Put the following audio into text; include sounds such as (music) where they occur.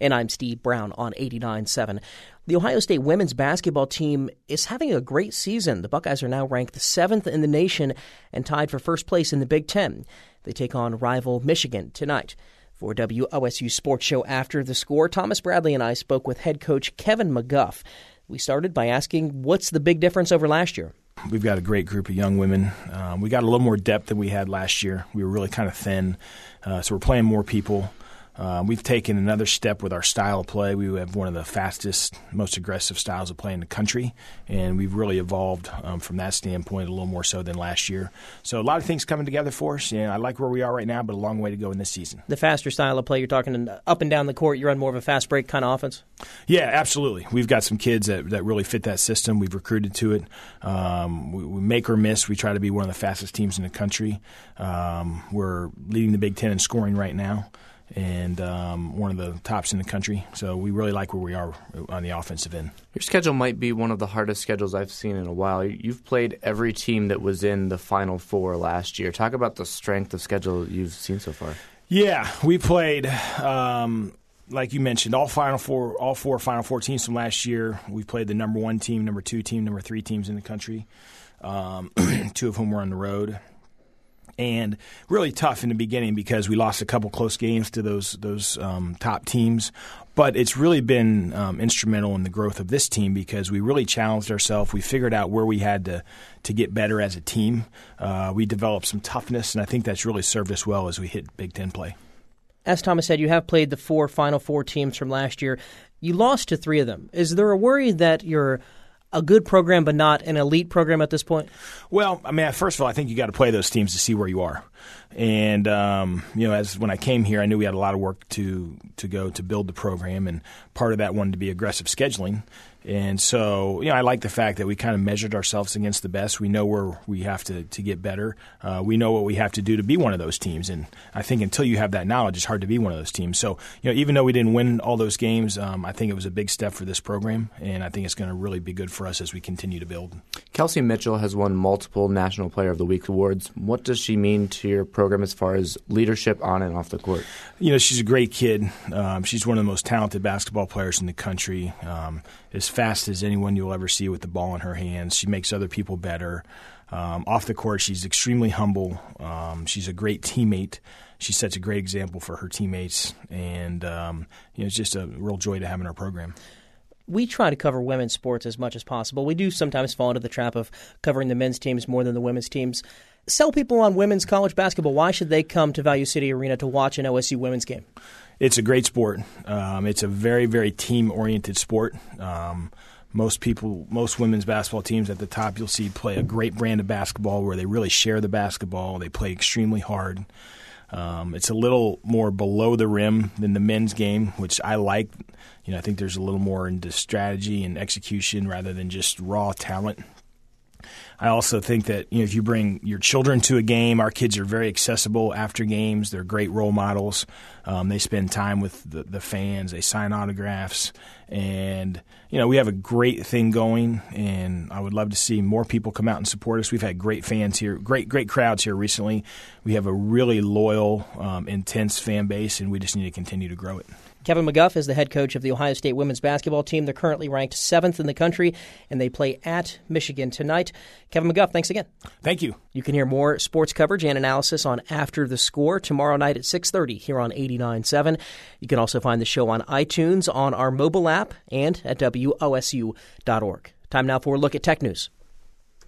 And I'm Steve Brown on 89.7. The Ohio State women's basketball team is having a great season. The Buckeyes are now ranked seventh in the nation and tied for first place in the Big Ten. They take on rival Michigan tonight. For WOSU Sports Show After the Score, Thomas Bradley and I spoke with head coach Kevin McGuff. We started by asking what's the big difference over last year? We've got a great group of young women. Um, we got a little more depth than we had last year. We were really kind of thin, uh, so we're playing more people. Um, we've taken another step with our style of play. We have one of the fastest, most aggressive styles of play in the country, and we've really evolved um, from that standpoint a little more so than last year. So a lot of things coming together for us. Yeah, I like where we are right now, but a long way to go in this season. The faster style of play, you're talking up and down the court. You run more of a fast break kind of offense. Yeah, absolutely. We've got some kids that, that really fit that system. We've recruited to it. Um, we, we, make or miss. We try to be one of the fastest teams in the country. Um, we're leading the Big Ten in scoring right now and um, one of the tops in the country. So we really like where we are on the offensive end. Your schedule might be one of the hardest schedules I've seen in a while. You've played every team that was in the Final Four last year. Talk about the strength of schedule you've seen so far. Yeah, we played. Um, like you mentioned, all Final Four, all four Final Four teams from last year. We played the number one team, number two team, number three teams in the country. Um, (clears throat) two of whom were on the road and really tough in the beginning because we lost a couple close games to those those um, top teams. But it's really been um, instrumental in the growth of this team because we really challenged ourselves. We figured out where we had to to get better as a team. Uh, we developed some toughness, and I think that's really served us well as we hit Big Ten play. As Thomas said, you have played the four Final Four teams from last year. You lost to three of them. Is there a worry that you're a good program but not an elite program at this point? Well, I mean, first of all, I think you got to play those teams to see where you are. And um, you know, as when I came here, I knew we had a lot of work to to go to build the program, and part of that wanted to be aggressive scheduling. And so, you know, I like the fact that we kind of measured ourselves against the best. We know where we have to, to get better. Uh, we know what we have to do to be one of those teams. And I think until you have that knowledge, it's hard to be one of those teams. So, you know, even though we didn't win all those games, um, I think it was a big step for this program. And I think it's going to really be good for us as we continue to build. Kelsey Mitchell has won multiple National Player of the Week awards. What does she mean to your program as far as leadership on and off the court? You know, she's a great kid. Um, she's one of the most talented basketball players in the country. Um, as fast as anyone you'll ever see with the ball in her hands. She makes other people better. Um, off the court, she's extremely humble. Um, she's a great teammate. She sets a great example for her teammates, and um, you know, it's just a real joy to have in our program we try to cover women's sports as much as possible. We do sometimes fall into the trap of covering the men's teams more than the women's teams. Sell people on women's college basketball. Why should they come to Value City Arena to watch an OSU women's game? It's a great sport. Um, it's a very, very team oriented sport. Um, most people, most women's basketball teams at the top, you'll see play a great brand of basketball where they really share the basketball. They play extremely hard. Um, it's a little more below the rim than the men's game, which I like. You know, I think there's a little more into strategy and execution rather than just raw talent. I also think that you know if you bring your children to a game, our kids are very accessible after games. They're great role models. Um, they spend time with the, the, fans. They sign autographs, and you know we have a great thing going. And I would love to see more people come out and support us. We've had great fans here, great great crowds here recently. We have a really loyal, um, intense fan base, and we just need to continue to grow it. Kevin McGuff is the head coach of the Ohio State women's basketball team. They're currently ranked seventh in the country, and they play at Michigan tonight. Kevin McGuff, thanks again. Thank you. You can hear more sports coverage and analysis on After the Score tomorrow night at 6.30 here on 89.7. You can also find the show on iTunes, on our mobile app, and at WOSU.org. Time now for a look at tech news.